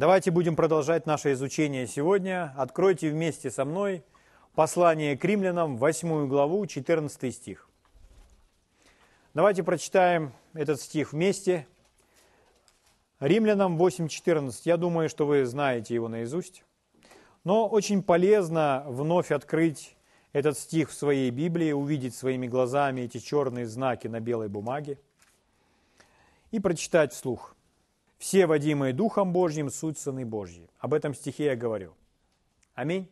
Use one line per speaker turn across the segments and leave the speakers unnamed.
Давайте будем продолжать наше изучение сегодня. Откройте вместе со мной послание к римлянам, 8 главу, 14 стих. Давайте прочитаем этот стих вместе. Римлянам 8.14. Я думаю, что вы знаете его наизусть. Но очень полезно вновь открыть этот стих в своей Библии, увидеть своими глазами эти черные знаки на белой бумаге и прочитать вслух. «Все, водимые Духом Божьим, суть сыны Божьи». Об этом стихе я говорю. Аминь.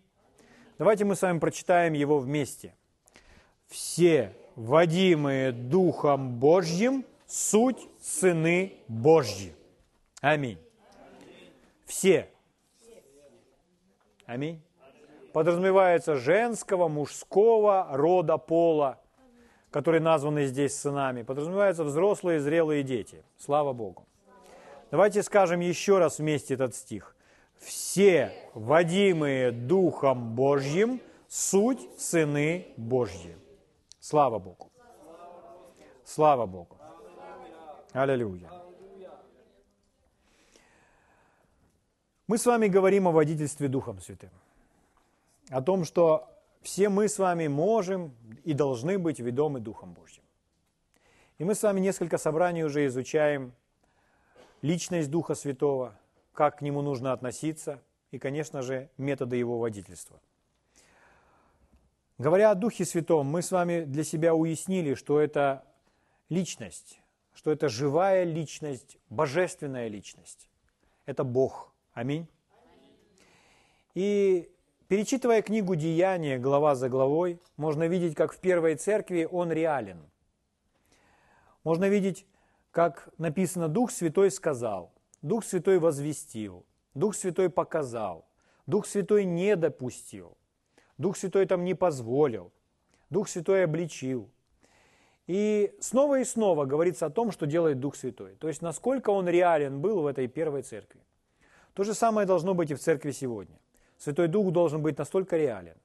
Давайте мы с вами прочитаем его вместе. «Все, водимые Духом Божьим, суть сыны Божьи». Аминь. Все. Аминь. Подразумевается женского, мужского рода пола, которые названы здесь сынами. Подразумеваются взрослые, зрелые дети. Слава Богу. Давайте скажем еще раз вместе этот стих. Все, водимые Духом Божьим, суть сыны Божьи. Слава Богу. Слава Богу. Аллилуйя. Мы с вами говорим о водительстве Духом Святым. О том, что все мы с вами можем и должны быть ведомы Духом Божьим. И мы с вами несколько собраний уже изучаем личность Духа Святого, как к Нему нужно относиться и, конечно же, методы Его водительства. Говоря о Духе Святом, мы с вами для себя уяснили, что это личность, что это живая личность, божественная личность. Это Бог – Аминь. И перечитывая книгу «Деяния» глава за главой, можно видеть, как в первой церкви он реален. Можно видеть, как написано «Дух Святой сказал», «Дух Святой возвестил», «Дух Святой показал», «Дух Святой не допустил», «Дух Святой там не позволил», «Дух Святой обличил». И снова и снова говорится о том, что делает Дух Святой. То есть, насколько он реален был в этой первой церкви. То же самое должно быть и в церкви сегодня. Святой Дух должен быть настолько реален.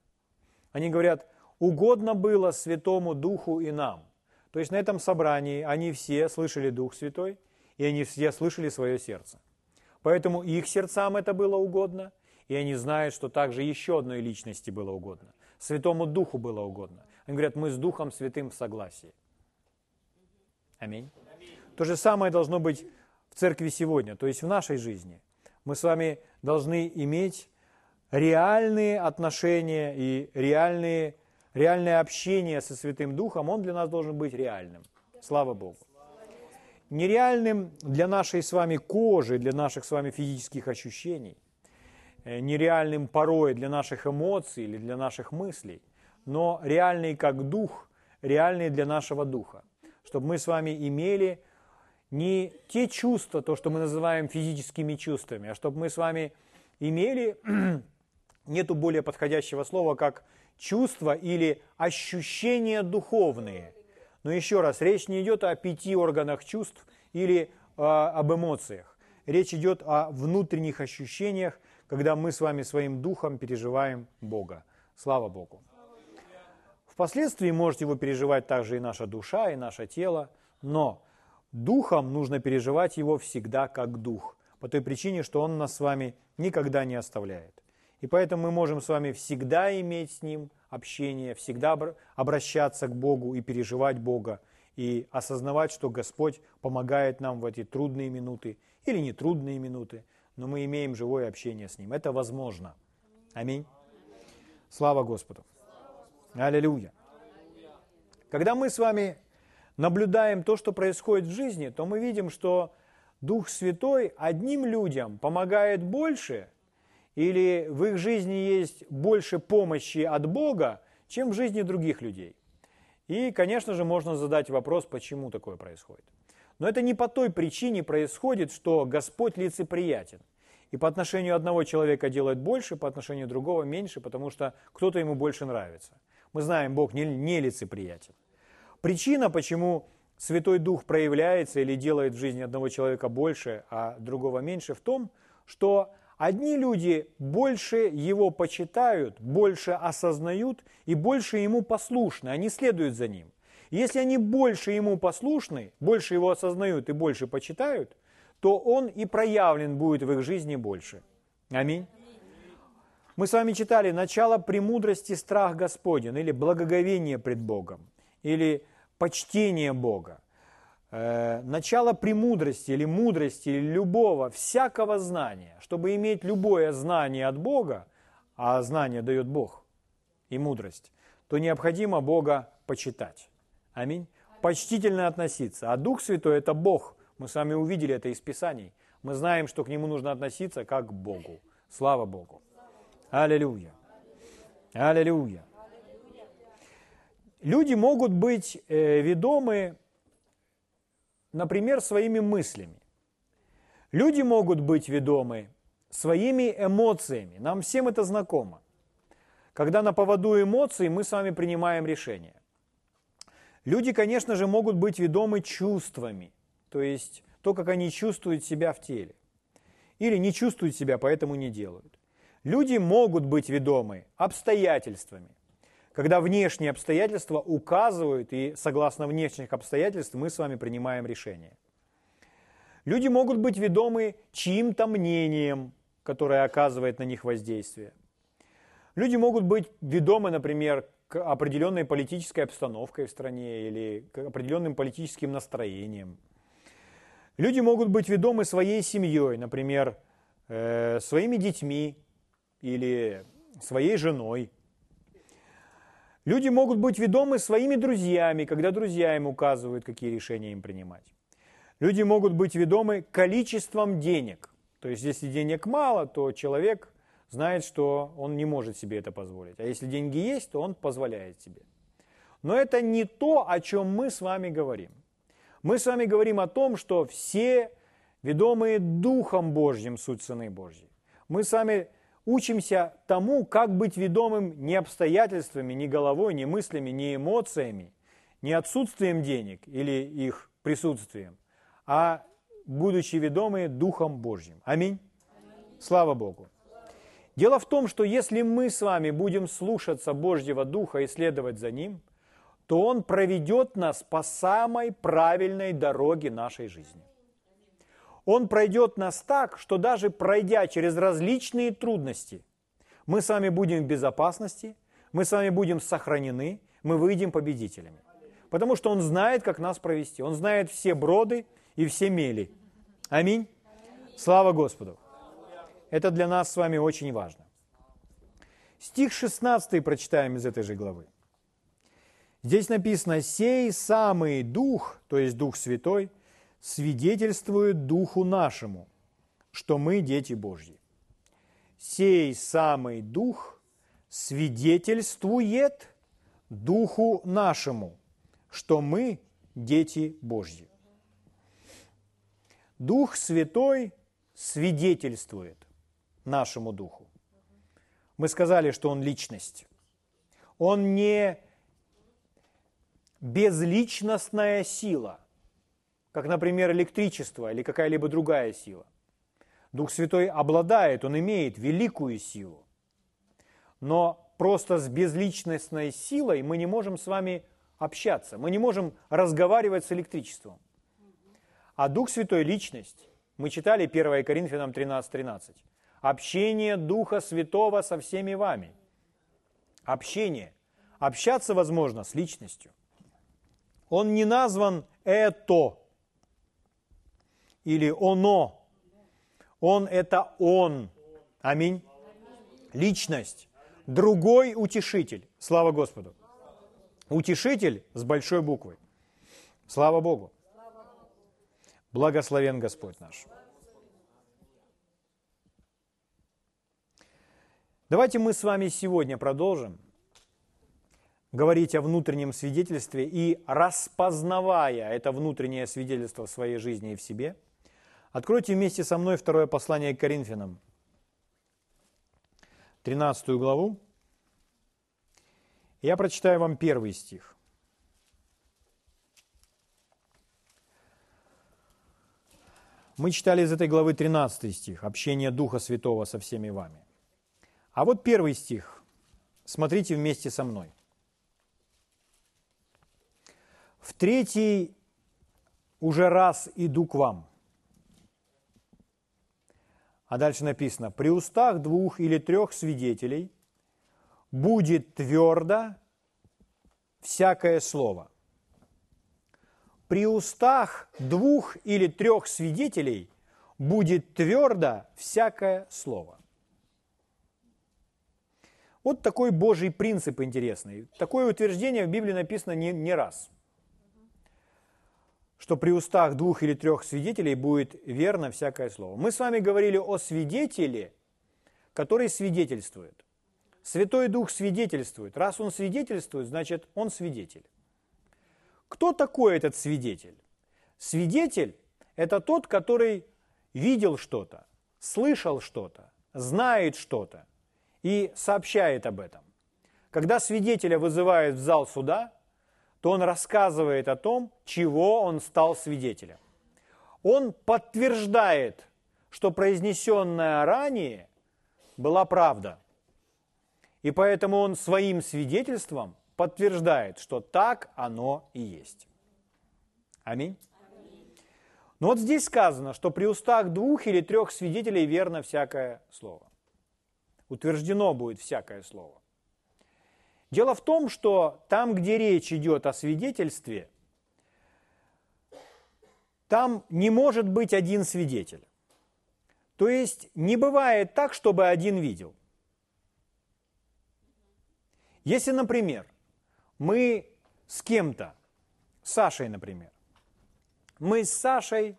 Они говорят, угодно было Святому Духу и нам. То есть на этом собрании они все слышали Дух Святой, и они все слышали свое сердце. Поэтому их сердцам это было угодно, и они знают, что также еще одной личности было угодно. Святому Духу было угодно. Они говорят, мы с Духом Святым в согласии. Аминь. То же самое должно быть в церкви сегодня, то есть в нашей жизни – мы с вами должны иметь реальные отношения и реальные, реальное общение со Святым Духом, он для нас должен быть реальным. Слава Богу. Нереальным для нашей с вами кожи, для наших с вами физических ощущений, э, нереальным порой для наших эмоций или для наших мыслей, но реальный как дух, реальный для нашего духа, чтобы мы с вами имели не те чувства, то, что мы называем физическими чувствами, а чтобы мы с вами имели, нету более подходящего слова, как чувства или ощущения духовные. Но еще раз, речь не идет о пяти органах чувств или э, об эмоциях. Речь идет о внутренних ощущениях, когда мы с вами своим духом переживаем Бога. Слава Богу. Впоследствии может его переживать также и наша душа, и наше тело, но Духом нужно переживать его всегда как дух, по той причине, что он нас с вами никогда не оставляет. И поэтому мы можем с вами всегда иметь с ним общение, всегда обращаться к Богу и переживать Бога, и осознавать, что Господь помогает нам в эти трудные минуты или нетрудные минуты, но мы имеем живое общение с Ним. Это возможно. Аминь. Слава Господу. Аллилуйя. Когда мы с вами наблюдаем то, что происходит в жизни, то мы видим, что Дух Святой одним людям помогает больше, или в их жизни есть больше помощи от Бога, чем в жизни других людей. И, конечно же, можно задать вопрос, почему такое происходит. Но это не по той причине происходит, что Господь лицеприятен. И по отношению одного человека делает больше, по отношению другого меньше, потому что кто-то ему больше нравится. Мы знаем, Бог не, не лицеприятен. Причина, почему Святой Дух проявляется или делает в жизни одного человека больше, а другого меньше, в том, что одни люди больше его почитают, больше осознают и больше ему послушны, они следуют за ним. Если они больше ему послушны, больше его осознают и больше почитают, то Он и проявлен будет в их жизни больше. Аминь. Мы с вами читали начало премудрости страх Господень, или благоговение пред Богом, или почтение Бога. Э, начало премудрости или мудрости, или любого, всякого знания. Чтобы иметь любое знание от Бога, а знание дает Бог и мудрость, то необходимо Бога почитать. Аминь. Почтительно относиться. А Дух Святой – это Бог. Мы с вами увидели это из Писаний. Мы знаем, что к Нему нужно относиться как к Богу. Слава Богу. Аллилуйя. Аллилуйя. Люди могут быть э, ведомы, например, своими мыслями. Люди могут быть ведомы своими эмоциями. Нам всем это знакомо. Когда на поводу эмоций мы с вами принимаем решения. Люди, конечно же, могут быть ведомы чувствами, то есть то, как они чувствуют себя в теле. Или не чувствуют себя, поэтому не делают. Люди могут быть ведомы обстоятельствами, когда внешние обстоятельства указывают, и согласно внешних обстоятельств мы с вами принимаем решение. Люди могут быть ведомы чьим-то мнением, которое оказывает на них воздействие. Люди могут быть ведомы, например, к определенной политической обстановкой в стране или к определенным политическим настроениям. Люди могут быть ведомы своей семьей, например, э, своими детьми или своей женой. Люди могут быть ведомы своими друзьями, когда друзья им указывают, какие решения им принимать. Люди могут быть ведомы количеством денег. То есть, если денег мало, то человек знает, что он не может себе это позволить. А если деньги есть, то он позволяет себе. Но это не то, о чем мы с вами говорим. Мы с вами говорим о том, что все ведомые Духом Божьим суть Сыны Божьи. Мы с вами учимся тому, как быть ведомым не обстоятельствами, не головой, не мыслями, не эмоциями, не отсутствием денег или их присутствием, а будучи ведомые Духом Божьим. Аминь. Аминь. Слава Богу. Дело в том, что если мы с вами будем слушаться Божьего Духа и следовать за Ним, то Он проведет нас по самой правильной дороге нашей жизни. Он пройдет нас так, что даже пройдя через различные трудности, мы с вами будем в безопасности, мы с вами будем сохранены, мы выйдем победителями. Потому что Он знает, как нас провести. Он знает все броды и все мели. Аминь. Слава Господу. Это для нас с вами очень важно. Стих 16 прочитаем из этой же главы. Здесь написано, «Сей самый Дух, то есть Дух Святой, свидетельствует Духу нашему, что мы дети Божьи». Сей самый Дух свидетельствует Духу нашему, что мы дети Божьи. Дух Святой свидетельствует – нашему духу. Мы сказали, что он личность. Он не безличностная сила, как, например, электричество или какая-либо другая сила. Дух Святой обладает, он имеет великую силу. Но просто с безличностной силой мы не можем с вами общаться, мы не можем разговаривать с электричеством. А Дух Святой – личность. Мы читали 1 Коринфянам 13.13. 13 общение Духа Святого со всеми вами. Общение. Общаться возможно с личностью. Он не назван «это» или «оно». Он – это Он. Аминь. Личность. Другой утешитель. Слава Господу. Утешитель с большой буквы. Слава Богу. Благословен Господь наш. Давайте мы с вами сегодня продолжим говорить о внутреннем свидетельстве и распознавая это внутреннее свидетельство в своей жизни и в себе, откройте вместе со мной второе послание к Коринфянам, 13 главу. Я прочитаю вам первый стих. Мы читали из этой главы 13 стих, общение Духа Святого со всеми вами. А вот первый стих. Смотрите вместе со мной. В третий уже раз иду к вам. А дальше написано, при устах двух или трех свидетелей будет твердо всякое слово. При устах двух или трех свидетелей будет твердо всякое слово. Вот такой Божий принцип интересный. Такое утверждение в Библии написано не, не раз. Что при устах двух или трех свидетелей будет верно всякое слово. Мы с вами говорили о свидетеле, который свидетельствует. Святой Дух свидетельствует. Раз он свидетельствует, значит он свидетель. Кто такой этот свидетель? Свидетель – это тот, который видел что-то, слышал что-то, знает что-то и сообщает об этом. Когда свидетеля вызывают в зал суда, то он рассказывает о том, чего он стал свидетелем. Он подтверждает, что произнесенное ранее была правда. И поэтому он своим свидетельством подтверждает, что так оно и есть. Аминь. Но вот здесь сказано, что при устах двух или трех свидетелей верно всякое слово. Утверждено будет всякое слово. Дело в том, что там, где речь идет о свидетельстве, там не может быть один свидетель. То есть не бывает так, чтобы один видел. Если, например, мы с кем-то, с Сашей, например, мы с Сашей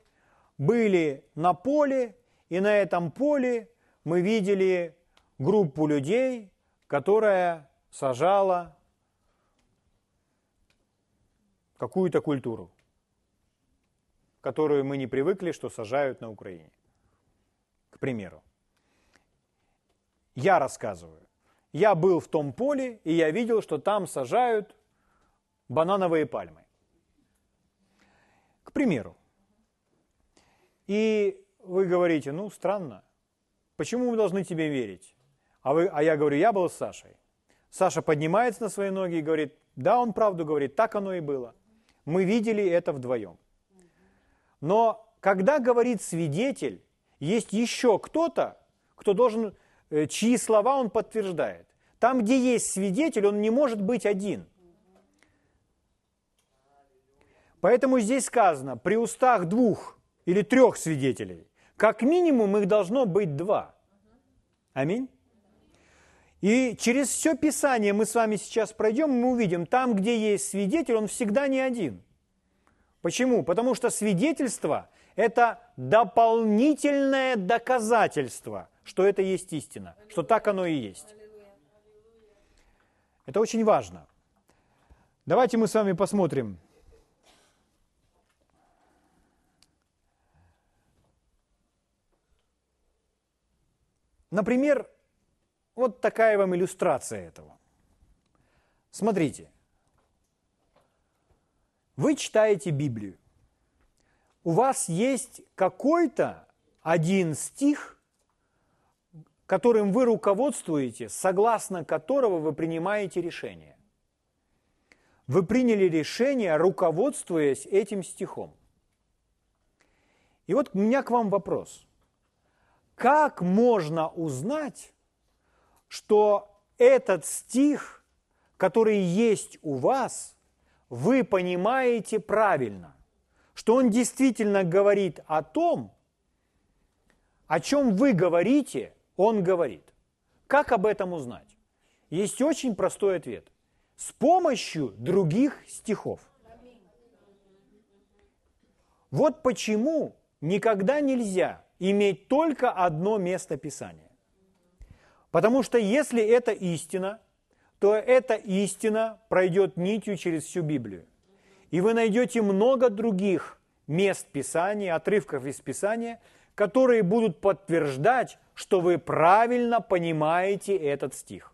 были на поле, и на этом поле мы видели группу людей, которая сажала какую-то культуру, которую мы не привыкли, что сажают на Украине. К примеру. Я рассказываю. Я был в том поле, и я видел, что там сажают банановые пальмы примеру. И вы говорите, ну, странно, почему мы должны тебе верить? А, вы, а я говорю, я был с Сашей. Саша поднимается на свои ноги и говорит, да, он правду говорит, так оно и было. Мы видели это вдвоем. Но когда говорит свидетель, есть еще кто-то, кто должен, э, чьи слова он подтверждает. Там, где есть свидетель, он не может быть один – Поэтому здесь сказано, при устах двух или трех свидетелей, как минимум их должно быть два. Аминь. И через все Писание мы с вами сейчас пройдем, мы увидим, там, где есть свидетель, он всегда не один. Почему? Потому что свидетельство – это дополнительное доказательство, что это есть истина, что так оно и есть. Это очень важно. Давайте мы с вами посмотрим Например, вот такая вам иллюстрация этого. Смотрите, вы читаете Библию. У вас есть какой-то один стих, которым вы руководствуете, согласно которого вы принимаете решение. Вы приняли решение, руководствуясь этим стихом. И вот у меня к вам вопрос – как можно узнать, что этот стих, который есть у вас, вы понимаете правильно, что он действительно говорит о том, о чем вы говорите, он говорит. Как об этом узнать? Есть очень простой ответ. С помощью других стихов. Вот почему никогда нельзя иметь только одно место Писания. Потому что если это истина, то эта истина пройдет нитью через всю Библию. И вы найдете много других мест Писания, отрывков из Писания, которые будут подтверждать, что вы правильно понимаете этот стих.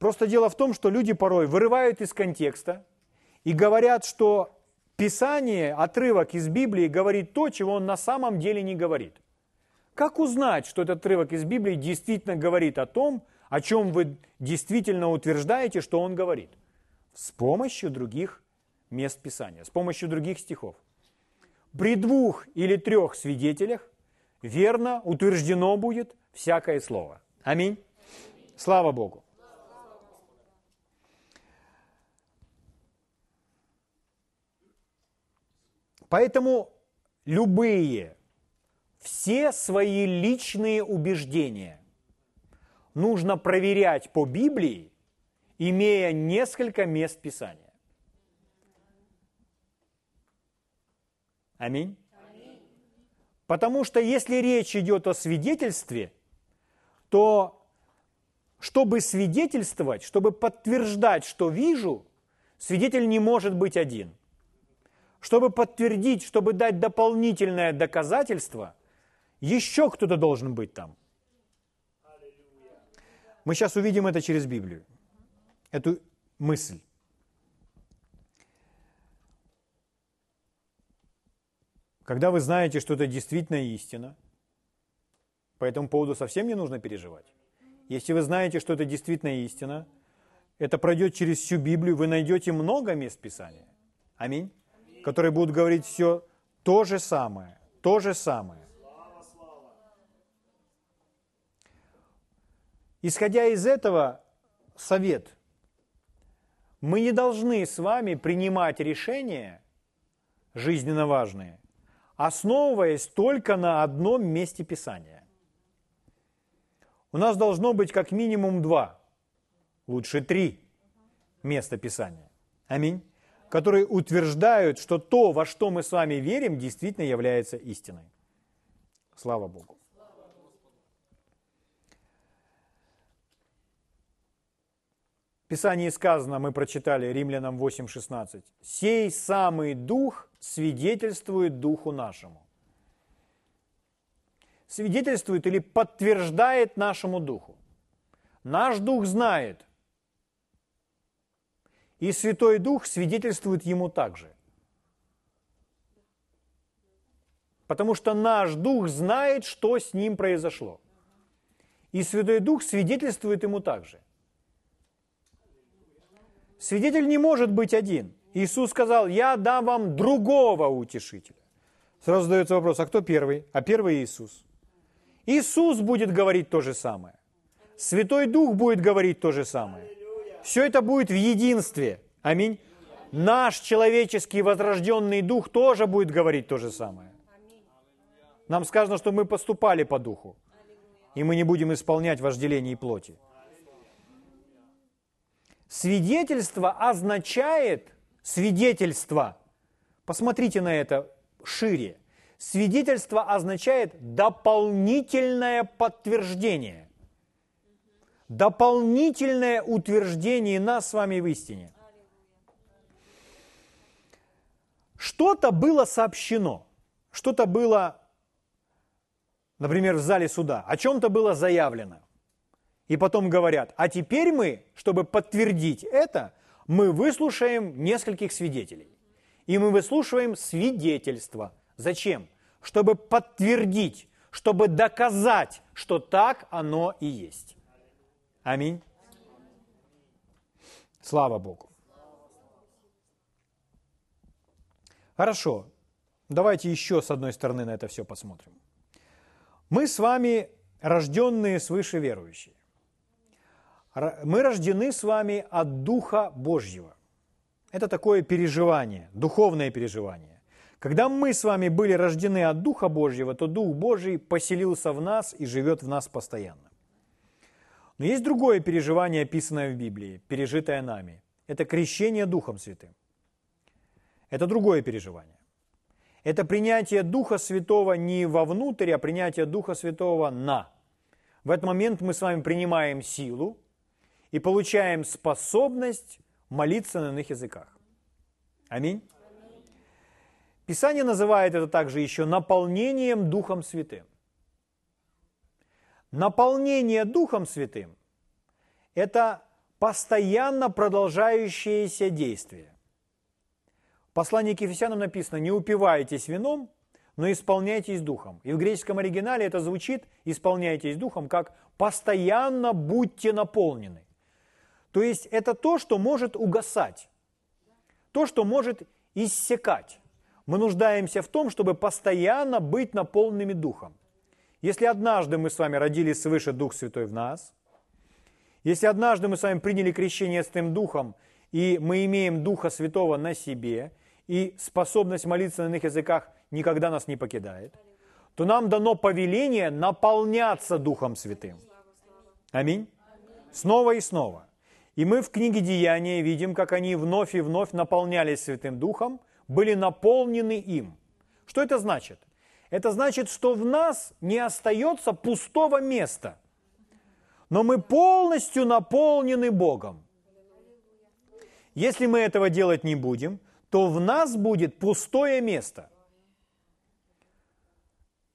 Просто дело в том, что люди порой вырывают из контекста и говорят, что Писание, отрывок из Библии говорит то, чего он на самом деле не говорит. Как узнать, что этот отрывок из Библии действительно говорит о том, о чем вы действительно утверждаете, что он говорит? С помощью других мест Писания, с помощью других стихов. при двух или трех свидетелях верно утверждено будет всякое слово. Аминь. Слава Богу. Поэтому любые, все свои личные убеждения нужно проверять по Библии, имея несколько мест Писания. Аминь. Потому что если речь идет о свидетельстве, то чтобы свидетельствовать, чтобы подтверждать, что вижу, свидетель не может быть один – чтобы подтвердить, чтобы дать дополнительное доказательство, еще кто-то должен быть там. Мы сейчас увидим это через Библию, эту мысль. Когда вы знаете, что это действительно истина, по этому поводу совсем не нужно переживать. Если вы знаете, что это действительно истина, это пройдет через всю Библию, вы найдете много мест Писания. Аминь которые будут говорить все то же самое, то же самое. Исходя из этого, совет. Мы не должны с вами принимать решения жизненно важные, основываясь только на одном месте Писания. У нас должно быть как минимум два, лучше три места Писания. Аминь которые утверждают, что то, во что мы с вами верим, действительно является истиной. Слава Богу. В Писании сказано, мы прочитали Римлянам 8.16, «Сей самый Дух свидетельствует Духу нашему». Свидетельствует или подтверждает нашему Духу. Наш Дух знает – и Святой Дух свидетельствует ему также. Потому что наш Дух знает, что с ним произошло. И Святой Дух свидетельствует ему также. Свидетель не может быть один. Иисус сказал, я дам вам другого утешителя. Сразу задается вопрос, а кто первый? А первый Иисус. Иисус будет говорить то же самое. Святой Дух будет говорить то же самое. Все это будет в единстве. Аминь. Наш человеческий возрожденный дух тоже будет говорить то же самое. Нам сказано, что мы поступали по духу, и мы не будем исполнять вожделение плоти. Свидетельство означает свидетельство. Посмотрите на это шире. Свидетельство означает дополнительное подтверждение дополнительное утверждение нас с вами в истине. Что-то было сообщено, что-то было, например, в зале суда, о чем-то было заявлено. И потом говорят, а теперь мы, чтобы подтвердить это, мы выслушаем нескольких свидетелей. И мы выслушиваем свидетельство. Зачем? Чтобы подтвердить, чтобы доказать, что так оно и есть. Аминь. Слава Богу. Хорошо. Давайте еще с одной стороны на это все посмотрим. Мы с вами рожденные свыше верующие. Мы рождены с вами от Духа Божьего. Это такое переживание, духовное переживание. Когда мы с вами были рождены от Духа Божьего, то Дух Божий поселился в нас и живет в нас постоянно. Но есть другое переживание, описанное в Библии, пережитое нами. Это крещение Духом Святым. Это другое переживание. Это принятие Духа Святого не вовнутрь, а принятие Духа Святого на. В этот момент мы с вами принимаем силу и получаем способность молиться на иных языках. Аминь. Писание называет это также еще наполнением Духом Святым. Наполнение Духом Святым – это постоянно продолжающееся действие. В послании к Ефесянам написано «Не упивайтесь вином, но исполняйтесь Духом». И в греческом оригинале это звучит «исполняйтесь Духом» как «постоянно будьте наполнены». То есть это то, что может угасать, то, что может иссякать. мы нуждаемся в том, чтобы постоянно быть наполненными Духом. Если однажды мы с вами родились свыше Дух Святой в нас, если однажды мы с вами приняли крещение с тем Духом, и мы имеем Духа Святого на себе, и способность молиться на иных языках никогда нас не покидает, то нам дано повеление наполняться Духом Святым. Аминь. Снова и снова. И мы в книге Деяния видим, как они вновь и вновь наполнялись Святым Духом, были наполнены им. Что это значит? Это значит, что в нас не остается пустого места, но мы полностью наполнены Богом. Если мы этого делать не будем, то в нас будет пустое место.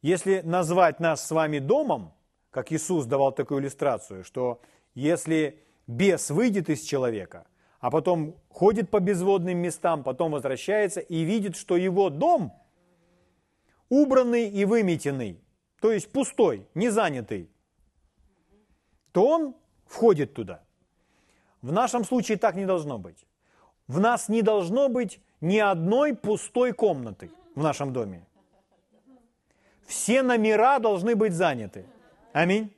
Если назвать нас с вами домом, как Иисус давал такую иллюстрацию, что если бес выйдет из человека, а потом ходит по безводным местам, потом возвращается и видит, что его дом убранный и выметенный, то есть пустой, не занятый, то он входит туда. В нашем случае так не должно быть. В нас не должно быть ни одной пустой комнаты в нашем доме. Все номера должны быть заняты. Аминь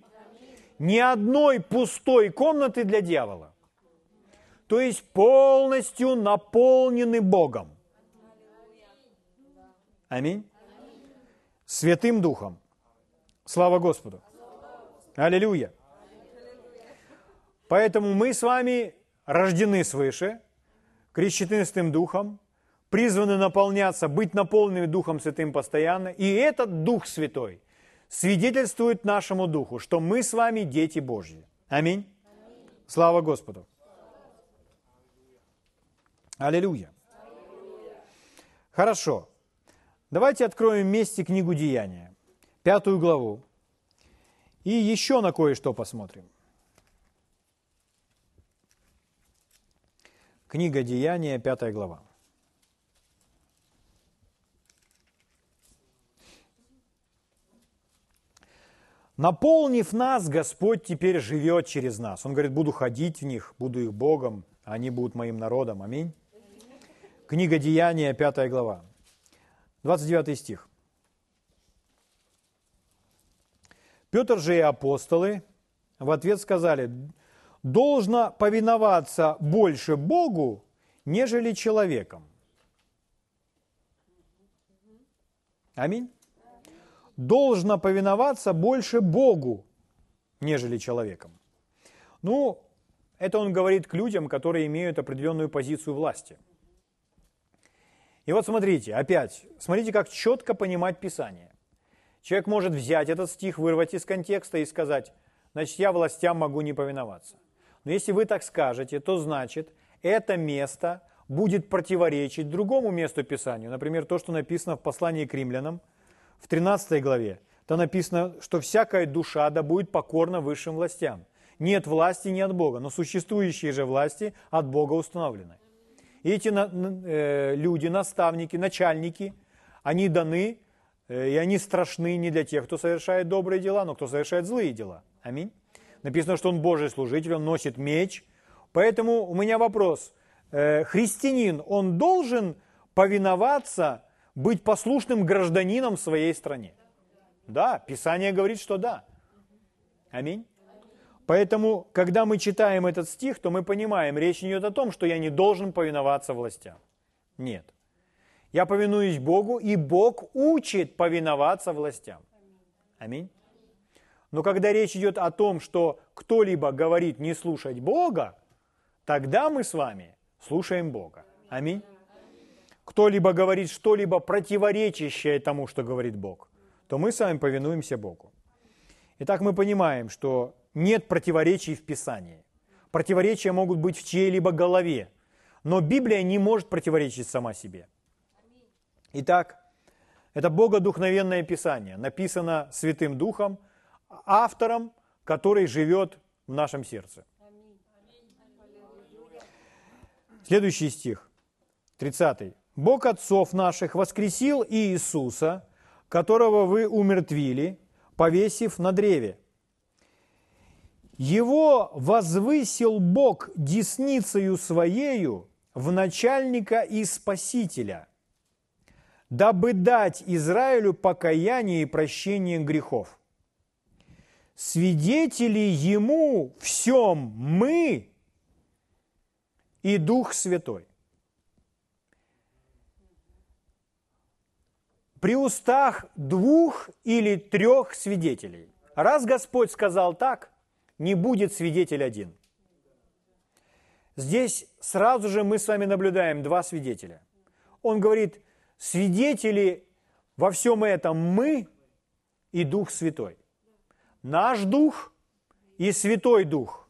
ни одной пустой комнаты для дьявола. То есть полностью наполнены Богом. Аминь. Святым Духом. Слава Господу. Аллилуйя. Поэтому мы с вами рождены свыше, крещены Духом, призваны наполняться, быть наполненными Духом Святым постоянно. И этот Дух Святой – свидетельствует нашему духу, что мы с вами дети Божьи. Аминь. Слава Господу. Аллилуйя. Хорошо. Давайте откроем вместе книгу Деяния, пятую главу, и еще на кое-что посмотрим. Книга Деяния, пятая глава. Наполнив нас, Господь теперь живет через нас. Он говорит, буду ходить в них, буду их Богом, а они будут моим народом. Аминь. Книга Деяния, 5 глава, 29 стих. Петр же и апостолы в ответ сказали, должно повиноваться больше Богу, нежели человеком. Аминь должно повиноваться больше Богу, нежели человеком. Ну, это он говорит к людям, которые имеют определенную позицию власти. И вот смотрите, опять, смотрите, как четко понимать Писание. Человек может взять этот стих, вырвать из контекста и сказать, значит, я властям могу не повиноваться. Но если вы так скажете, то значит, это место будет противоречить другому месту Писанию. Например, то, что написано в послании к римлянам – в 13 главе, там написано, что всякая душа да будет покорна высшим властям. Нет власти не от Бога, но существующие же власти от Бога установлены. Эти э, люди, наставники, начальники, они даны, э, и они страшны не для тех, кто совершает добрые дела, но кто совершает злые дела. Аминь. Написано, что он Божий служитель, он носит меч. Поэтому у меня вопрос. Э, христианин, он должен повиноваться быть послушным гражданином в своей стране? Да, Писание говорит, что да. Аминь. Поэтому, когда мы читаем этот стих, то мы понимаем, речь идет о том, что я не должен повиноваться властям. Нет. Я повинуюсь Богу, и Бог учит повиноваться властям. Аминь. Но когда речь идет о том, что кто-либо говорит не слушать Бога, тогда мы с вами слушаем Бога. Аминь кто-либо говорит что-либо противоречащее тому, что говорит Бог, то мы с вами повинуемся Богу. Итак, мы понимаем, что нет противоречий в Писании. Противоречия могут быть в чьей-либо голове, но Библия не может противоречить сама себе. Итак, это богодухновенное Писание, написано Святым Духом, автором, который живет в нашем сердце. Следующий стих, 30. Бог отцов наших воскресил Иисуса, которого вы умертвили, повесив на древе. Его возвысил Бог десницею Своею в начальника и спасителя, дабы дать Израилю покаяние и прощение грехов. Свидетели Ему всем мы и Дух Святой. При устах двух или трех свидетелей. Раз Господь сказал так, не будет свидетель один. Здесь сразу же мы с вами наблюдаем два свидетеля. Он говорит, свидетели во всем этом мы и Дух Святой. Наш Дух и Святой Дух.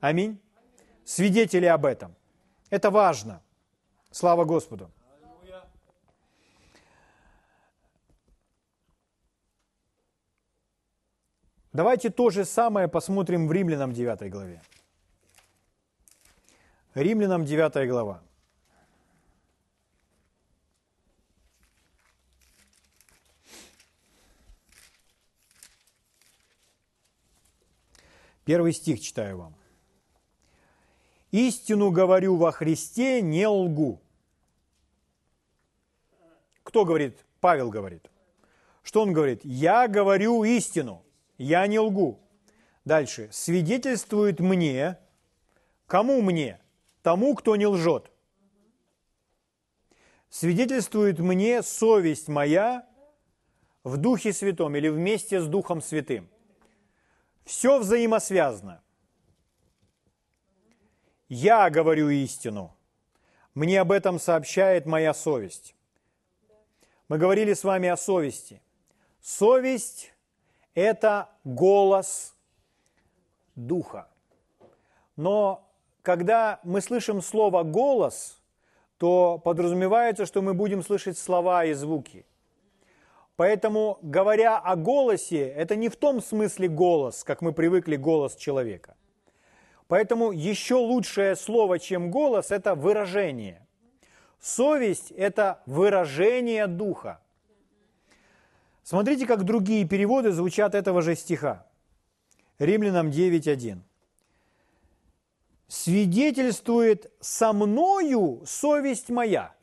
Аминь. Свидетели об этом. Это важно. Слава Господу. Давайте то же самое посмотрим в Римлянам 9 главе. Римлянам 9 глава. Первый стих читаю вам. «Истину говорю во Христе, не лгу». Кто говорит? Павел говорит. Что он говорит? «Я говорю истину, я не лгу». Дальше. «Свидетельствует мне». Кому мне? Тому, кто не лжет. «Свидетельствует мне совесть моя в Духе Святом» или вместе с Духом Святым – все взаимосвязано. Я говорю истину. Мне об этом сообщает моя совесть. Мы говорили с вами о совести. Совесть – это голос Духа. Но когда мы слышим слово «голос», то подразумевается, что мы будем слышать слова и звуки. Поэтому, говоря о голосе, это не в том смысле голос, как мы привыкли голос человека. Поэтому еще лучшее слово, чем голос, это выражение. Совесть – это выражение духа. Смотрите, как другие переводы звучат этого же стиха. Римлянам 9.1. «Свидетельствует со мною совесть моя»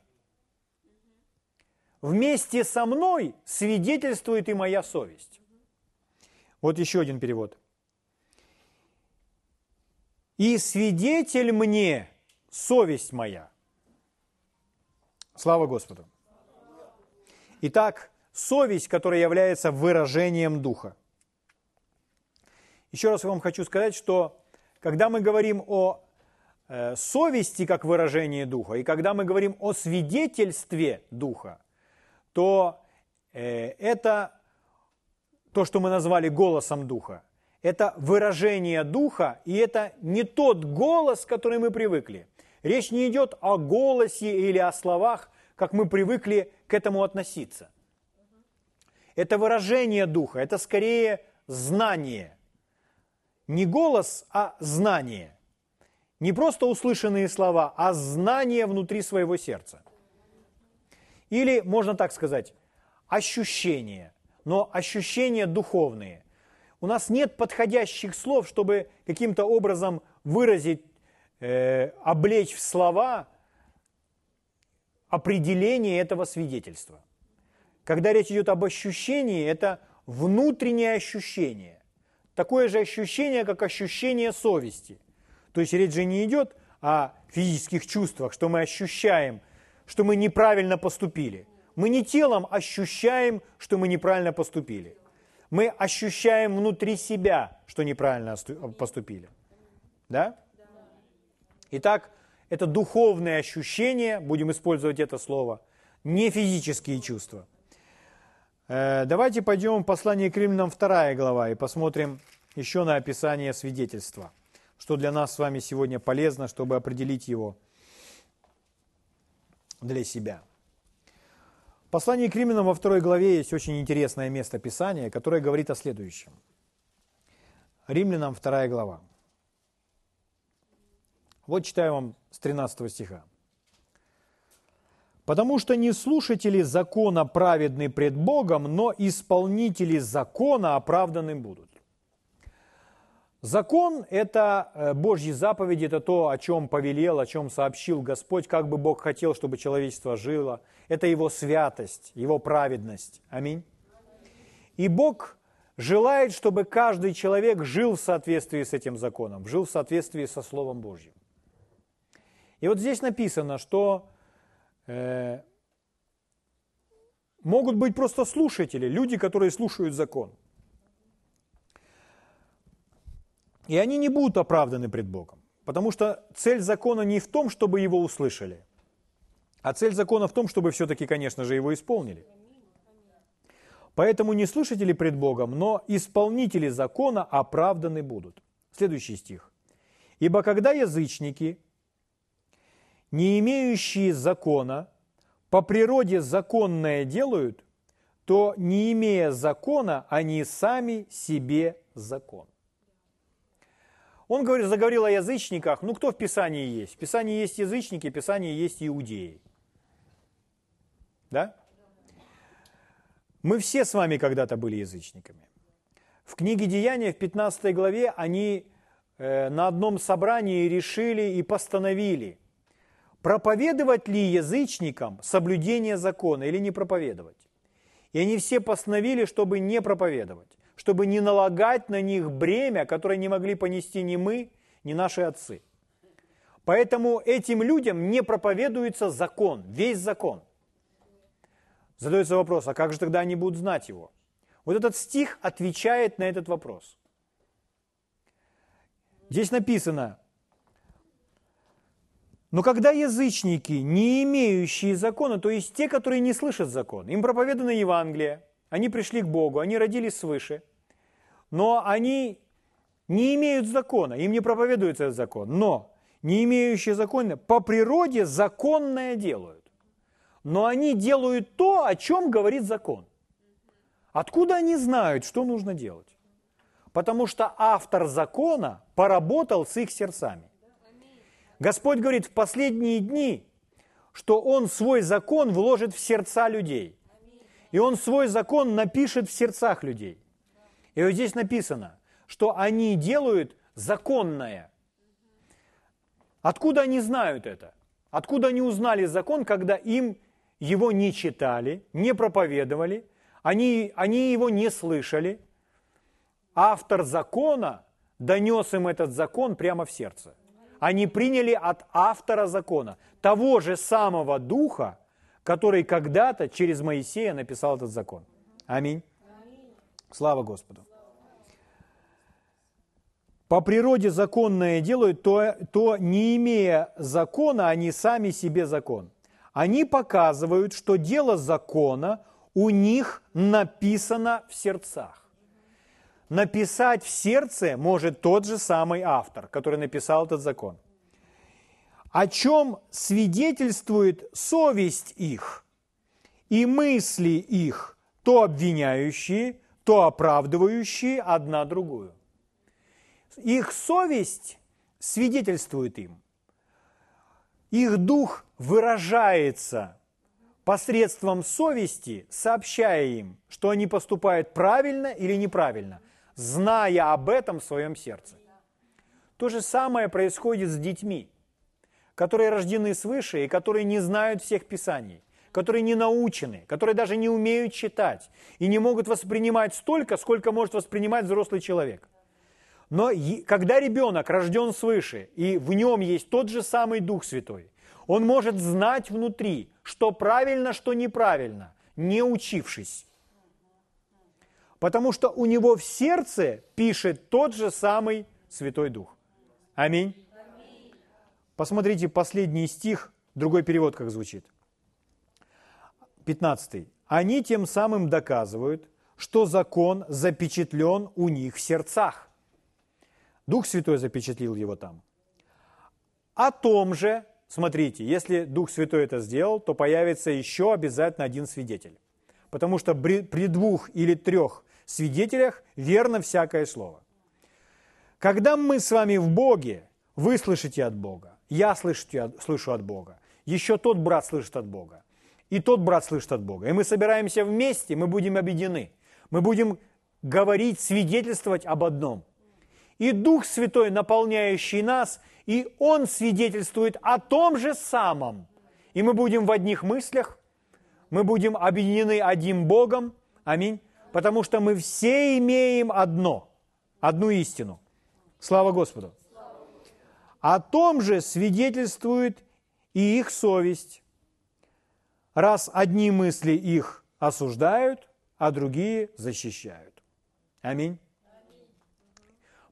вместе со мной свидетельствует и моя совесть. Вот еще один перевод. И свидетель мне совесть моя. Слава Господу. Итак, совесть, которая является выражением Духа. Еще раз вам хочу сказать, что когда мы говорим о э, совести как выражении Духа, и когда мы говорим о свидетельстве Духа, то э, это то, что мы назвали голосом Духа. Это выражение Духа, и это не тот голос, который мы привыкли. Речь не идет о голосе или о словах, как мы привыкли к этому относиться. Это выражение Духа, это скорее знание. Не голос, а знание. Не просто услышанные слова, а знание внутри своего сердца – или, можно так сказать, ощущения, но ощущения духовные. У нас нет подходящих слов, чтобы каким-то образом выразить, э, облечь в слова определение этого свидетельства. Когда речь идет об ощущении, это внутреннее ощущение. Такое же ощущение, как ощущение совести. То есть речь же не идет о физических чувствах, что мы ощущаем – что мы неправильно поступили. Мы не телом ощущаем, что мы неправильно поступили. Мы ощущаем внутри себя, что неправильно поступили. Да? Итак, это духовное ощущение, будем использовать это слово, не физические чувства. Э, давайте пойдем в послание к римлянам 2 глава и посмотрим еще на описание свидетельства, что для нас с вами сегодня полезно, чтобы определить его – для себя. В послании к Римлянам во второй главе есть очень интересное место Писания, которое говорит о следующем. Римлянам вторая глава. Вот читаю вам с 13 стиха. «Потому что не слушатели закона праведны пред Богом, но исполнители закона оправданы будут». Закон – это э, Божьи заповеди, это то, о чем повелел, о чем сообщил Господь, как бы Бог хотел, чтобы человечество жило. Это Его святость, Его праведность. Аминь. И Бог желает, чтобы каждый человек жил в соответствии с этим законом, жил в соответствии со Словом Божьим. И вот здесь написано, что могут быть просто слушатели, люди, которые слушают закон – И они не будут оправданы пред Богом. Потому что цель закона не в том, чтобы его услышали, а цель закона в том, чтобы все-таки, конечно же, его исполнили. Поэтому не слушатели пред Богом, но исполнители закона оправданы будут. Следующий стих. «Ибо когда язычники, не имеющие закона, по природе законное делают, то, не имея закона, они сами себе закон». Он говорит, заговорил о язычниках. Ну, кто в Писании есть? В Писании есть язычники, в Писании есть иудеи. Да? Мы все с вами когда-то были язычниками. В книге Деяния, в 15 главе, они э, на одном собрании решили и постановили, проповедовать ли язычникам соблюдение закона или не проповедовать. И они все постановили, чтобы не проповедовать чтобы не налагать на них бремя, которое не могли понести ни мы, ни наши отцы. Поэтому этим людям не проповедуется закон, весь закон. Задается вопрос, а как же тогда они будут знать его? Вот этот стих отвечает на этот вопрос. Здесь написано, но когда язычники, не имеющие закона, то есть те, которые не слышат закон, им проповедано Евангелие, они пришли к Богу, они родились свыше, но они не имеют закона, им не проповедуется этот закон. Но не имеющие закона по природе законное делают. Но они делают то, о чем говорит закон. Откуда они знают, что нужно делать? Потому что автор закона поработал с их сердцами. Господь говорит в последние дни, что Он свой закон вложит в сердца людей. И Он свой закон напишет в сердцах людей. И вот здесь написано, что они делают законное. Откуда они знают это? Откуда они узнали закон, когда им его не читали, не проповедовали, они, они его не слышали? Автор закона донес им этот закон прямо в сердце. Они приняли от автора закона, того же самого духа, который когда-то через Моисея написал этот закон. Аминь. Слава Господу. По природе законное делают, то, то не имея закона, они сами себе закон. Они показывают, что дело закона у них написано в сердцах. Написать в сердце может тот же самый автор, который написал этот закон о чем свидетельствует совесть их и мысли их, то обвиняющие, то оправдывающие одна другую. Их совесть свидетельствует им. Их дух выражается посредством совести, сообщая им, что они поступают правильно или неправильно, зная об этом в своем сердце. То же самое происходит с детьми которые рождены свыше и которые не знают всех писаний, которые не научены, которые даже не умеют читать и не могут воспринимать столько, сколько может воспринимать взрослый человек. Но когда ребенок рожден свыше, и в нем есть тот же самый Дух Святой, он может знать внутри, что правильно, что неправильно, не учившись. Потому что у него в сердце пишет тот же самый Святой Дух. Аминь. Посмотрите последний стих, другой перевод как звучит. 15. Они тем самым доказывают, что закон запечатлен у них в сердцах. Дух Святой запечатлил его там. О том же, смотрите, если Дух Святой это сделал, то появится еще обязательно один свидетель. Потому что при двух или трех свидетелях верно всякое слово. Когда мы с вами в Боге, вы слышите от Бога. Я слышу, слышу от Бога. Еще тот брат слышит от Бога. И тот брат слышит от Бога. И мы собираемся вместе, мы будем объединены. Мы будем говорить, свидетельствовать об одном. и Дух Святой, наполняющий нас, и Он свидетельствует о том же самом. И мы будем в одних мыслях, мы будем объединены одним Богом. Аминь. Потому что мы все имеем одно, одну истину. Слава Господу. О том же свидетельствует и их совесть, раз одни мысли их осуждают, а другие защищают. Аминь.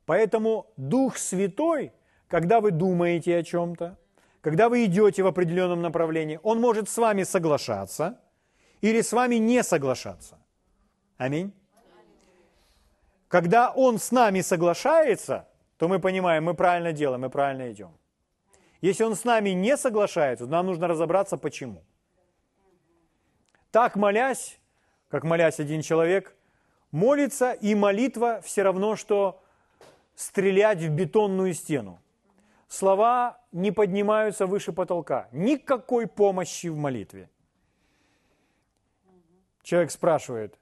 Поэтому Дух Святой, когда вы думаете о чем-то, когда вы идете в определенном направлении, Он может с вами соглашаться или с вами не соглашаться. Аминь. Когда Он с нами соглашается, то мы понимаем, мы правильно делаем, мы правильно идем. Если Он с нами не соглашается, то нам нужно разобраться, почему. Так молясь, как молясь один человек, молится и молитва все равно, что стрелять в бетонную стену. Слова не поднимаются выше потолка. Никакой помощи в молитве. Человек спрашивает,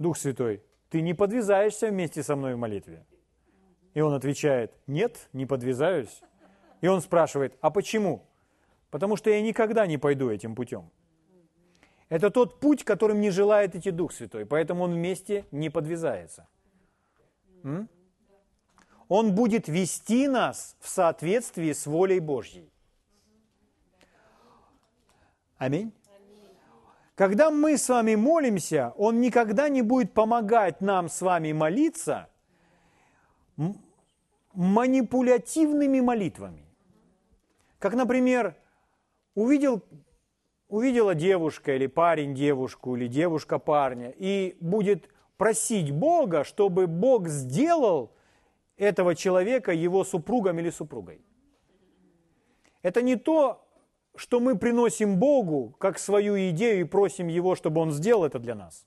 Дух Святой, ты не подвязаешься вместе со мной в молитве? И он отвечает, нет, не подвязаюсь. И он спрашивает, а почему? Потому что я никогда не пойду этим путем. Это тот путь, которым не желает идти Дух Святой, поэтому он вместе не подвязается. М? Он будет вести нас в соответствии с волей Божьей. Аминь. Когда мы с вами молимся, Он никогда не будет помогать нам с вами молиться манипулятивными молитвами. Как, например, увидел, увидела девушка или парень девушку, или девушка парня, и будет просить Бога, чтобы Бог сделал этого человека его супругом или супругой. Это не то, что мы приносим Богу как свою идею и просим Его, чтобы Он сделал это для нас.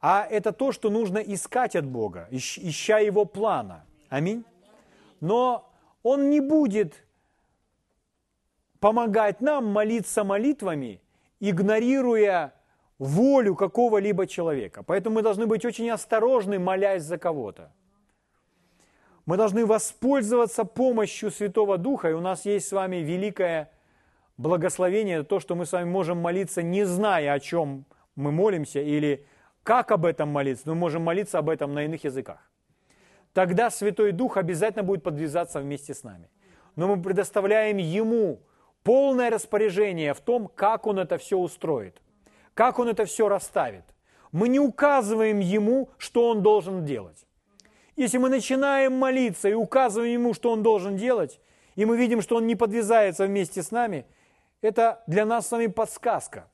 А это то, что нужно искать от Бога, ища Его плана. Аминь. Но Он не будет помогать нам молиться молитвами, игнорируя волю какого-либо человека. Поэтому мы должны быть очень осторожны, молясь за кого-то. Мы должны воспользоваться помощью Святого Духа, и у нас есть с вами великое благословение, то, что мы с вами можем молиться, не зная, о чем мы молимся, или как об этом молиться, мы можем молиться об этом на иных языках. Тогда Святой Дух обязательно будет подвязаться вместе с нами. Но мы предоставляем Ему полное распоряжение в том, как Он это все устроит, как Он это все расставит. Мы не указываем Ему, что Он должен делать. Если мы начинаем молиться и указываем ему, что он должен делать, и мы видим, что он не подвязается вместе с нами, это для нас с вами подсказка.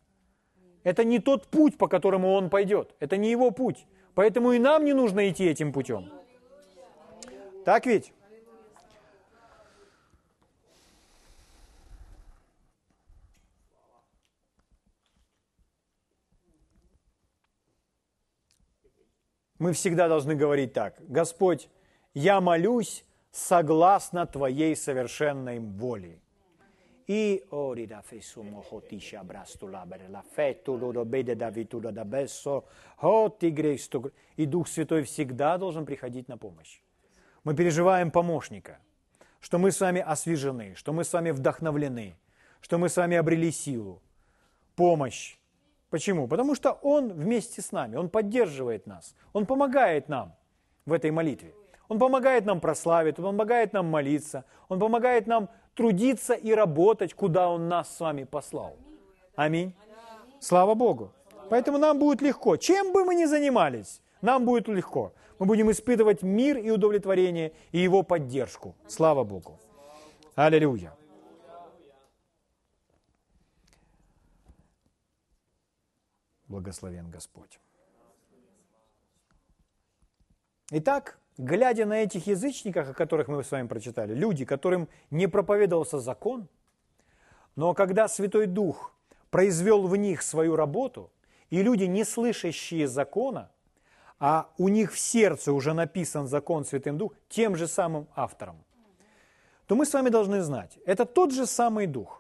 Это не тот путь, по которому он пойдет. Это не его путь. Поэтому и нам не нужно идти этим путем. Так ведь? Мы всегда должны говорить так. Господь, я молюсь согласно Твоей совершенной воле. И и Дух Святой всегда должен приходить на помощь. Мы переживаем помощника, что мы с вами освежены, что мы с вами вдохновлены, что мы с вами обрели силу, помощь, Почему? Потому что Он вместе с нами, Он поддерживает нас, Он помогает нам в этой молитве. Он помогает нам прославить, Он помогает нам молиться, Он помогает нам трудиться и работать, куда Он нас с вами послал. Аминь. Слава Богу. Поэтому нам будет легко. Чем бы мы ни занимались, нам будет легко. Мы будем испытывать мир и удовлетворение и Его поддержку. Слава Богу. Аллилуйя. Благословен Господь. Итак, глядя на этих язычников, о которых мы с вами прочитали, люди, которым не проповедовался закон, но когда Святой Дух произвел в них свою работу, и люди, не слышащие закона, а у них в сердце уже написан закон Святым Дух, тем же самым автором, то мы с вами должны знать, это тот же самый Дух,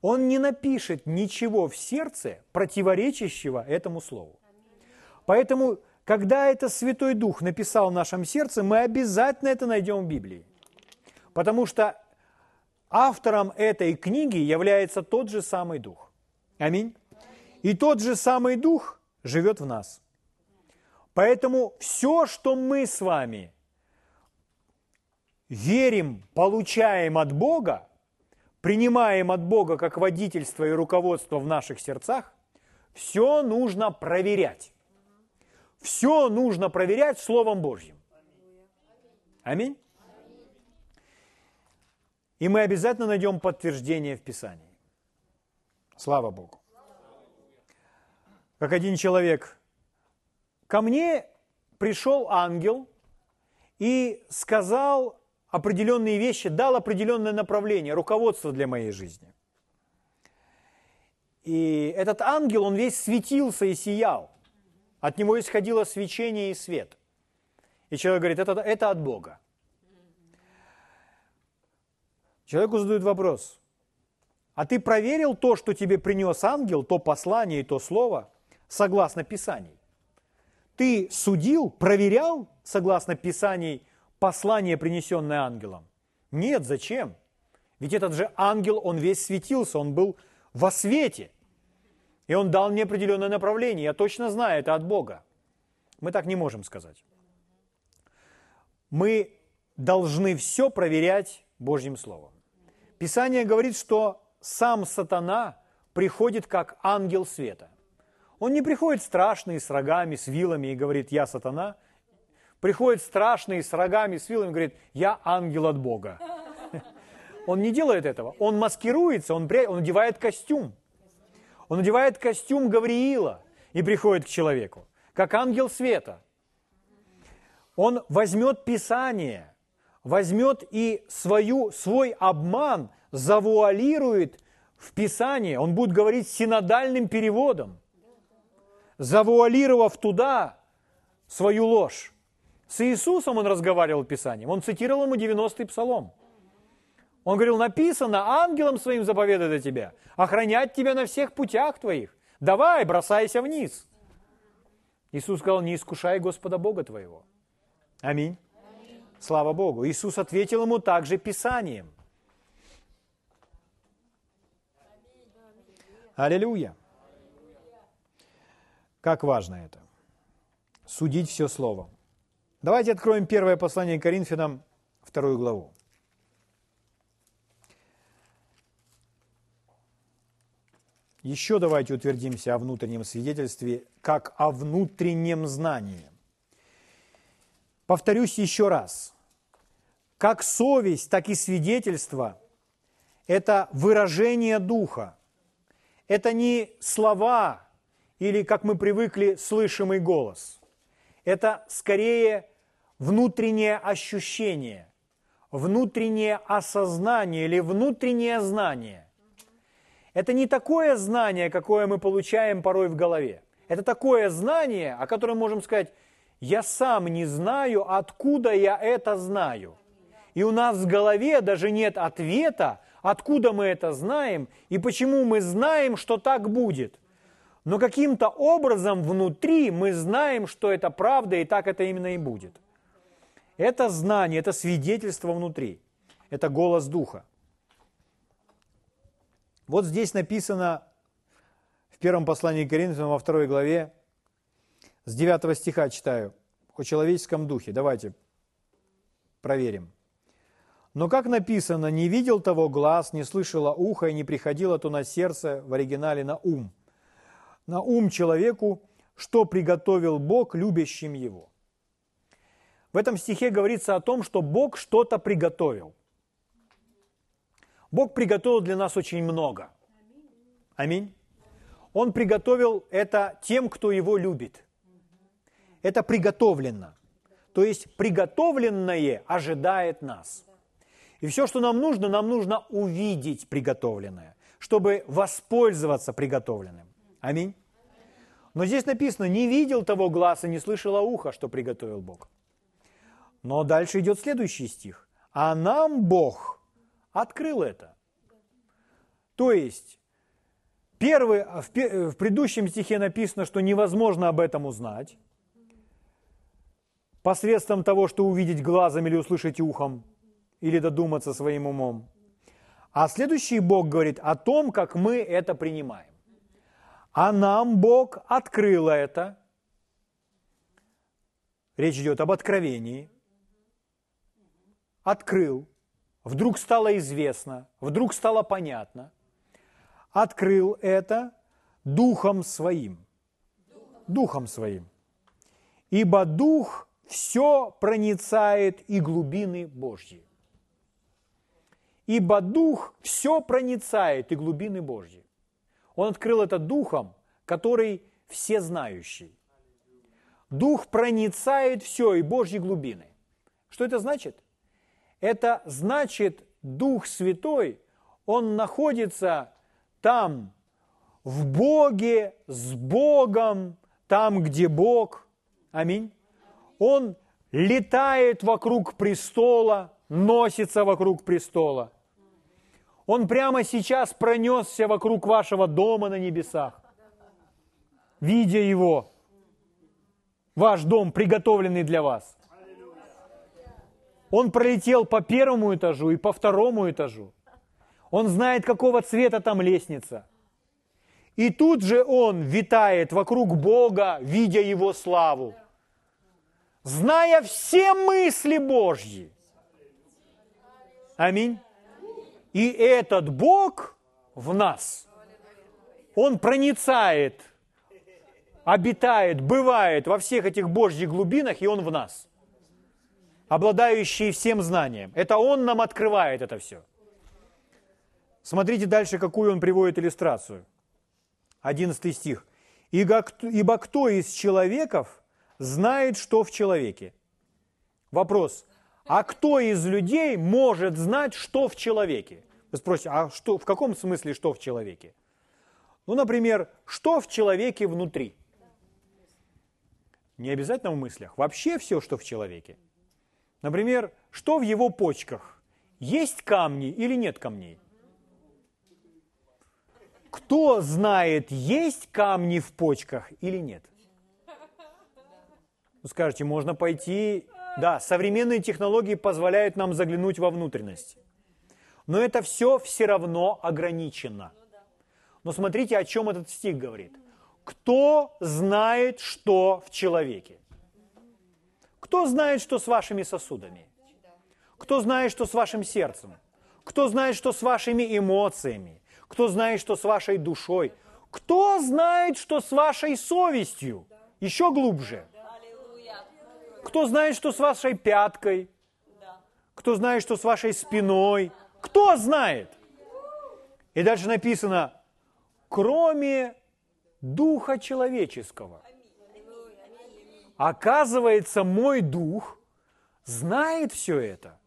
он не напишет ничего в сердце, противоречащего этому слову. Поэтому, Когда это Святой Дух написал в нашем сердце, мы обязательно это найдем в Библии. Потому что автором этой книги является тот же самый Дух. Аминь. И тот же самый Дух живет в нас. Поэтому все, что мы с вами верим, получаем от Бога, принимаем от Бога как водительство и руководство в наших сердцах, все нужно проверять. Все нужно проверять Словом Божьим. Аминь. И мы обязательно найдем подтверждение в Писании. Слава Богу. Как один человек, ко мне пришел ангел и сказал определенные вещи, дал определенное направление, руководство для моей жизни. И этот ангел, он весь светился и сиял. От него исходило свечение и свет. И человек говорит, это, это от Бога. Человеку задают вопрос, а ты проверил то, что тебе принес ангел, то послание и то слово, согласно Писаний? Ты судил, проверял, согласно Писаний, послание, принесенное ангелом? Нет, зачем? Ведь этот же ангел, он весь светился, он был во свете – и он дал мне определенное направление. Я точно знаю, это от Бога. Мы так не можем сказать. Мы должны все проверять Божьим Словом. Писание говорит, что сам сатана приходит как ангел света. Он не приходит страшный, с рогами, с вилами и говорит, я сатана. Приходит страшный, с рогами, с вилами говорит, я ангел от Бога. Он не делает этого. Он маскируется, он, он одевает костюм. Он надевает костюм Гавриила и приходит к человеку, как ангел света. Он возьмет Писание, возьмет и свою, свой обман завуалирует в Писание. Он будет говорить синодальным переводом, завуалировав туда свою ложь. С Иисусом он разговаривал Писанием, он цитировал ему 90-й псалом – он говорил, написано, ангелом своим заповедает за тебя, охранять тебя на всех путях твоих. Давай, бросайся вниз. Иисус сказал, не искушай Господа Бога твоего. Аминь. Аминь. Слава Богу. Иисус ответил ему также Писанием. Аллилуйя. Как важно это. Судить все словом. Давайте откроем первое послание Коринфянам, вторую главу. Еще давайте утвердимся о внутреннем свидетельстве, как о внутреннем знании. Повторюсь еще раз. Как совесть, так и свидетельство – это выражение духа. Это не слова или, как мы привыкли, слышимый голос. Это скорее внутреннее ощущение, внутреннее осознание или внутреннее знание. Это не такое знание, какое мы получаем порой в голове. Это такое знание, о котором можем сказать, я сам не знаю, откуда я это знаю. И у нас в голове даже нет ответа, откуда мы это знаем и почему мы знаем, что так будет. Но каким-то образом внутри мы знаем, что это правда, и так это именно и будет. Это знание, это свидетельство внутри. Это голос Духа. Вот здесь написано в первом послании к Коринфянам во второй главе, с 9 стиха читаю, о человеческом духе. Давайте проверим. Но как написано, не видел того глаз, не слышало ухо и не приходило то на сердце, в оригинале на ум. На ум человеку, что приготовил Бог любящим его. В этом стихе говорится о том, что Бог что-то приготовил. Бог приготовил для нас очень много. Аминь. Он приготовил это тем, кто его любит. Это приготовлено. То есть приготовленное ожидает нас. И все, что нам нужно, нам нужно увидеть приготовленное, чтобы воспользоваться приготовленным. Аминь. Но здесь написано, не видел того глаза, не слышало ухо, что приготовил Бог. Но дальше идет следующий стих. А нам Бог – открыл это. То есть, первый, в, в предыдущем стихе написано, что невозможно об этом узнать. посредством того, что увидеть глазом или услышать ухом, или додуматься своим умом. А следующий Бог говорит о том, как мы это принимаем. А нам Бог открыл это. Речь идет об откровении. Открыл. Вдруг стало известно, вдруг стало понятно. Открыл это Духом Своим. Духом Своим. Ибо Дух все проницает и глубины Божьи. Ибо Дух все проницает и глубины Божьи. Он открыл это Духом, который всезнающий. Дух проницает все и Божьи глубины. Что это значит? Это значит, Дух Святой, Он находится там, в Боге, с Богом, там, где Бог. Аминь. Он летает вокруг престола, носится вокруг престола. Он прямо сейчас пронесся вокруг вашего дома на небесах, видя его, ваш дом, приготовленный для вас. Он пролетел по первому этажу и по второму этажу. Он знает, какого цвета там лестница. И тут же он витает вокруг Бога, видя Его славу зная все мысли Божьи. Аминь. И этот Бог в нас, Он проницает, обитает, бывает во всех этих Божьих глубинах, и Он в нас, обладающий всем знанием. Это Он нам открывает это все. Смотрите дальше, какую он приводит иллюстрацию. 11 стих. «Ибо кто из человеков знает, что в человеке. Вопрос, а кто из людей может знать, что в человеке? Вы спросите, а что, в каком смысле что в человеке? Ну, например, что в человеке внутри? Не обязательно в мыслях, вообще все, что в человеке. Например, что в его почках? Есть камни или нет камней? Кто знает, есть камни в почках или нет? Вы скажете, можно пойти... Да, современные технологии позволяют нам заглянуть во внутренность. Но это все все равно ограничено. Но смотрите, о чем этот стих говорит. Кто знает, что в человеке? Кто знает, что с вашими сосудами? Кто знает, что с вашим сердцем? Кто знает, что с вашими эмоциями? Кто знает, что с вашей душой? Кто знает, что с вашей совестью? Еще глубже – кто знает, что с вашей пяткой? Кто знает, что с вашей спиной? Кто знает? И дальше написано, кроме духа человеческого. Оказывается, мой дух знает все это.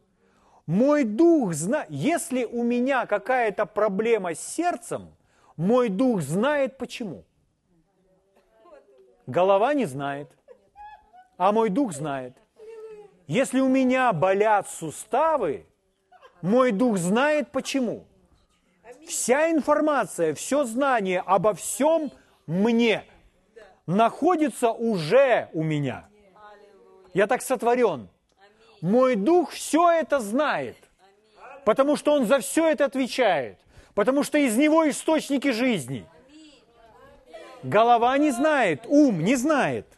Мой дух знает, если у меня какая-то проблема с сердцем, мой дух знает почему. Голова не знает а мой дух знает. Если у меня болят суставы, мой дух знает почему. Вся информация, все знание обо всем мне находится уже у меня. Я так сотворен. Мой дух все это знает, потому что он за все это отвечает, потому что из него источники жизни. Голова не знает, ум не знает –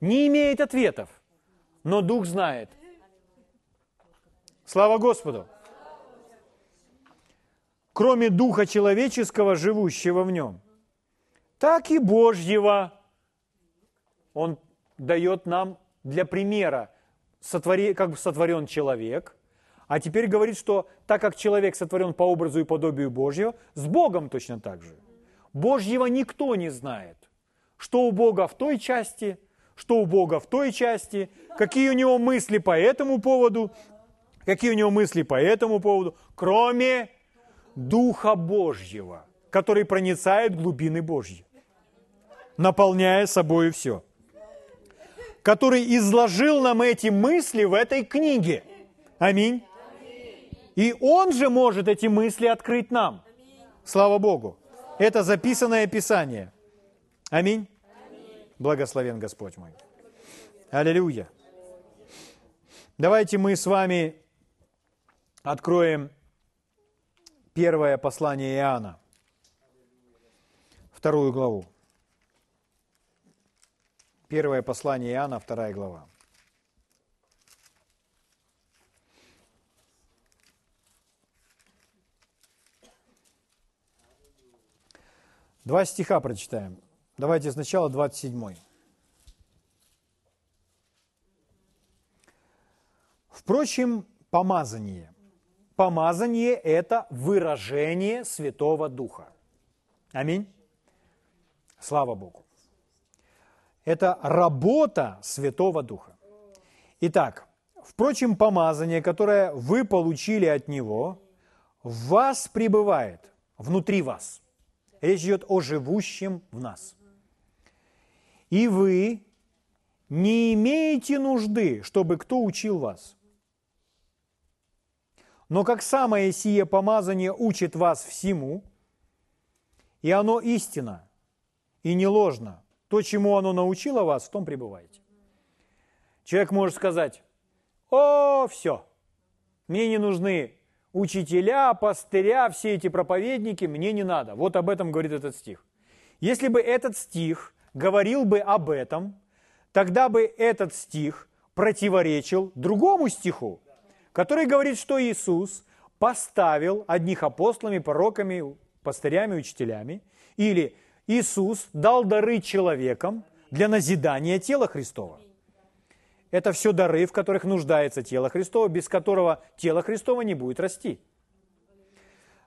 не имеет ответов, но Дух знает. Слава Господу! Кроме Духа человеческого, живущего в нем, так и Божьего. Он дает нам для примера, сотвори, как сотворен человек, а теперь говорит, что так как человек сотворен по образу и подобию Божьего, с Богом точно так же. Божьего никто не знает. Что у Бога в той части, что у Бога в той части, какие у него мысли по этому поводу, какие у него мысли по этому поводу, кроме Духа Божьего, который проницает глубины Божьи, наполняя собой все, который изложил нам эти мысли в этой книге. Аминь. И Он же может эти мысли открыть нам. Слава Богу. Это записанное Писание. Аминь. Благословен Господь мой. Аллилуйя. Давайте мы с вами откроем первое послание Иоанна, вторую главу. Первое послание Иоанна, вторая глава. Два стиха прочитаем. Давайте сначала 27. Впрочем, помазание. Помазание – это выражение Святого Духа. Аминь. Слава Богу. Это работа Святого Духа. Итак, впрочем, помазание, которое вы получили от Него, в вас пребывает, внутри вас. Речь идет о живущем в нас. И вы не имеете нужды, чтобы кто учил вас. Но как самое сие помазание учит вас всему, и оно истина, и не ложно, то, чему оно научило вас, в том пребывайте. Человек может сказать, о, все, мне не нужны учителя, пастыря, все эти проповедники, мне не надо. Вот об этом говорит этот стих. Если бы этот стих говорил бы об этом, тогда бы этот стих противоречил другому стиху, который говорит, что Иисус поставил одних апостолами, пророками, пастырями, учителями, или Иисус дал дары человекам для назидания тела Христова. Это все дары, в которых нуждается тело Христово, без которого тело Христово не будет расти.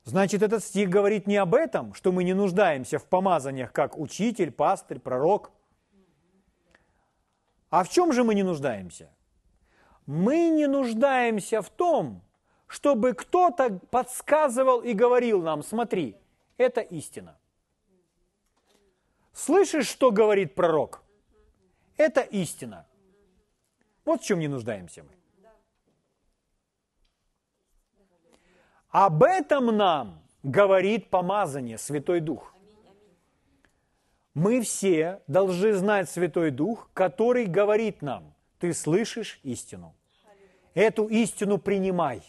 Значит, этот стих говорит не об этом, что мы не нуждаемся в помазаниях, как учитель, пастырь, пророк. А в чем же мы не нуждаемся? Мы не нуждаемся в том, чтобы кто-то подсказывал и говорил нам, смотри, это истина. Слышишь, что говорит пророк? Это истина. Вот в чем не нуждаемся мы. Об этом нам говорит помазание, Святой Дух. Мы все должны знать Святой Дух, который говорит нам, ты слышишь истину. Эту истину принимай.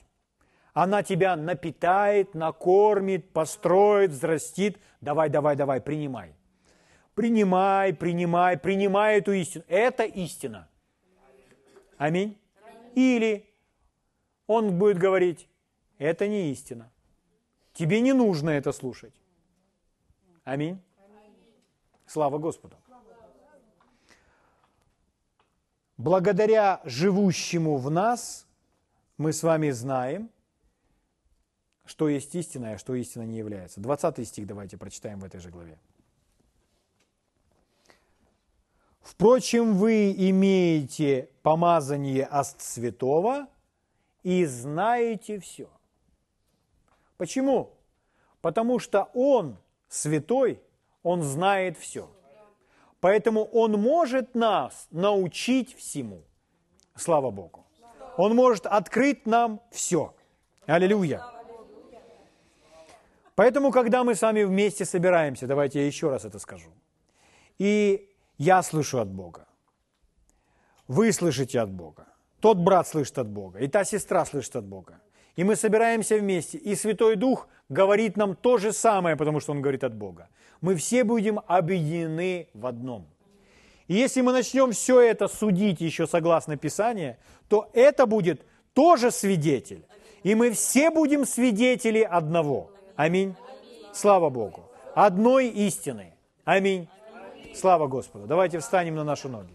Она тебя напитает, накормит, построит, взрастит. Давай, давай, давай, принимай. Принимай, принимай, принимай эту истину. Это истина. Аминь. Или он будет говорить, это не истина. Тебе не нужно это слушать. Аминь. Слава Господу. Благодаря живущему в нас мы с вами знаем, что есть истина, а что истина не является. 20 стих давайте прочитаем в этой же главе. Впрочем, вы имеете помазание от святого и знаете все. Почему? Потому что Он святой, Он знает все. Поэтому Он может нас научить всему. Слава Богу. Он может открыть нам все. Аллилуйя. Поэтому, когда мы с вами вместе собираемся, давайте я еще раз это скажу, и я слышу от Бога, вы слышите от Бога, тот брат слышит от Бога, и та сестра слышит от Бога. И мы собираемся вместе, и Святой Дух говорит нам то же самое, потому что Он говорит от Бога. Мы все будем объединены в одном. И если мы начнем все это судить еще согласно Писанию, то это будет тоже свидетель. И мы все будем свидетели одного. Аминь. Слава Богу. Одной истины. Аминь. Слава Господу. Давайте встанем на наши ноги.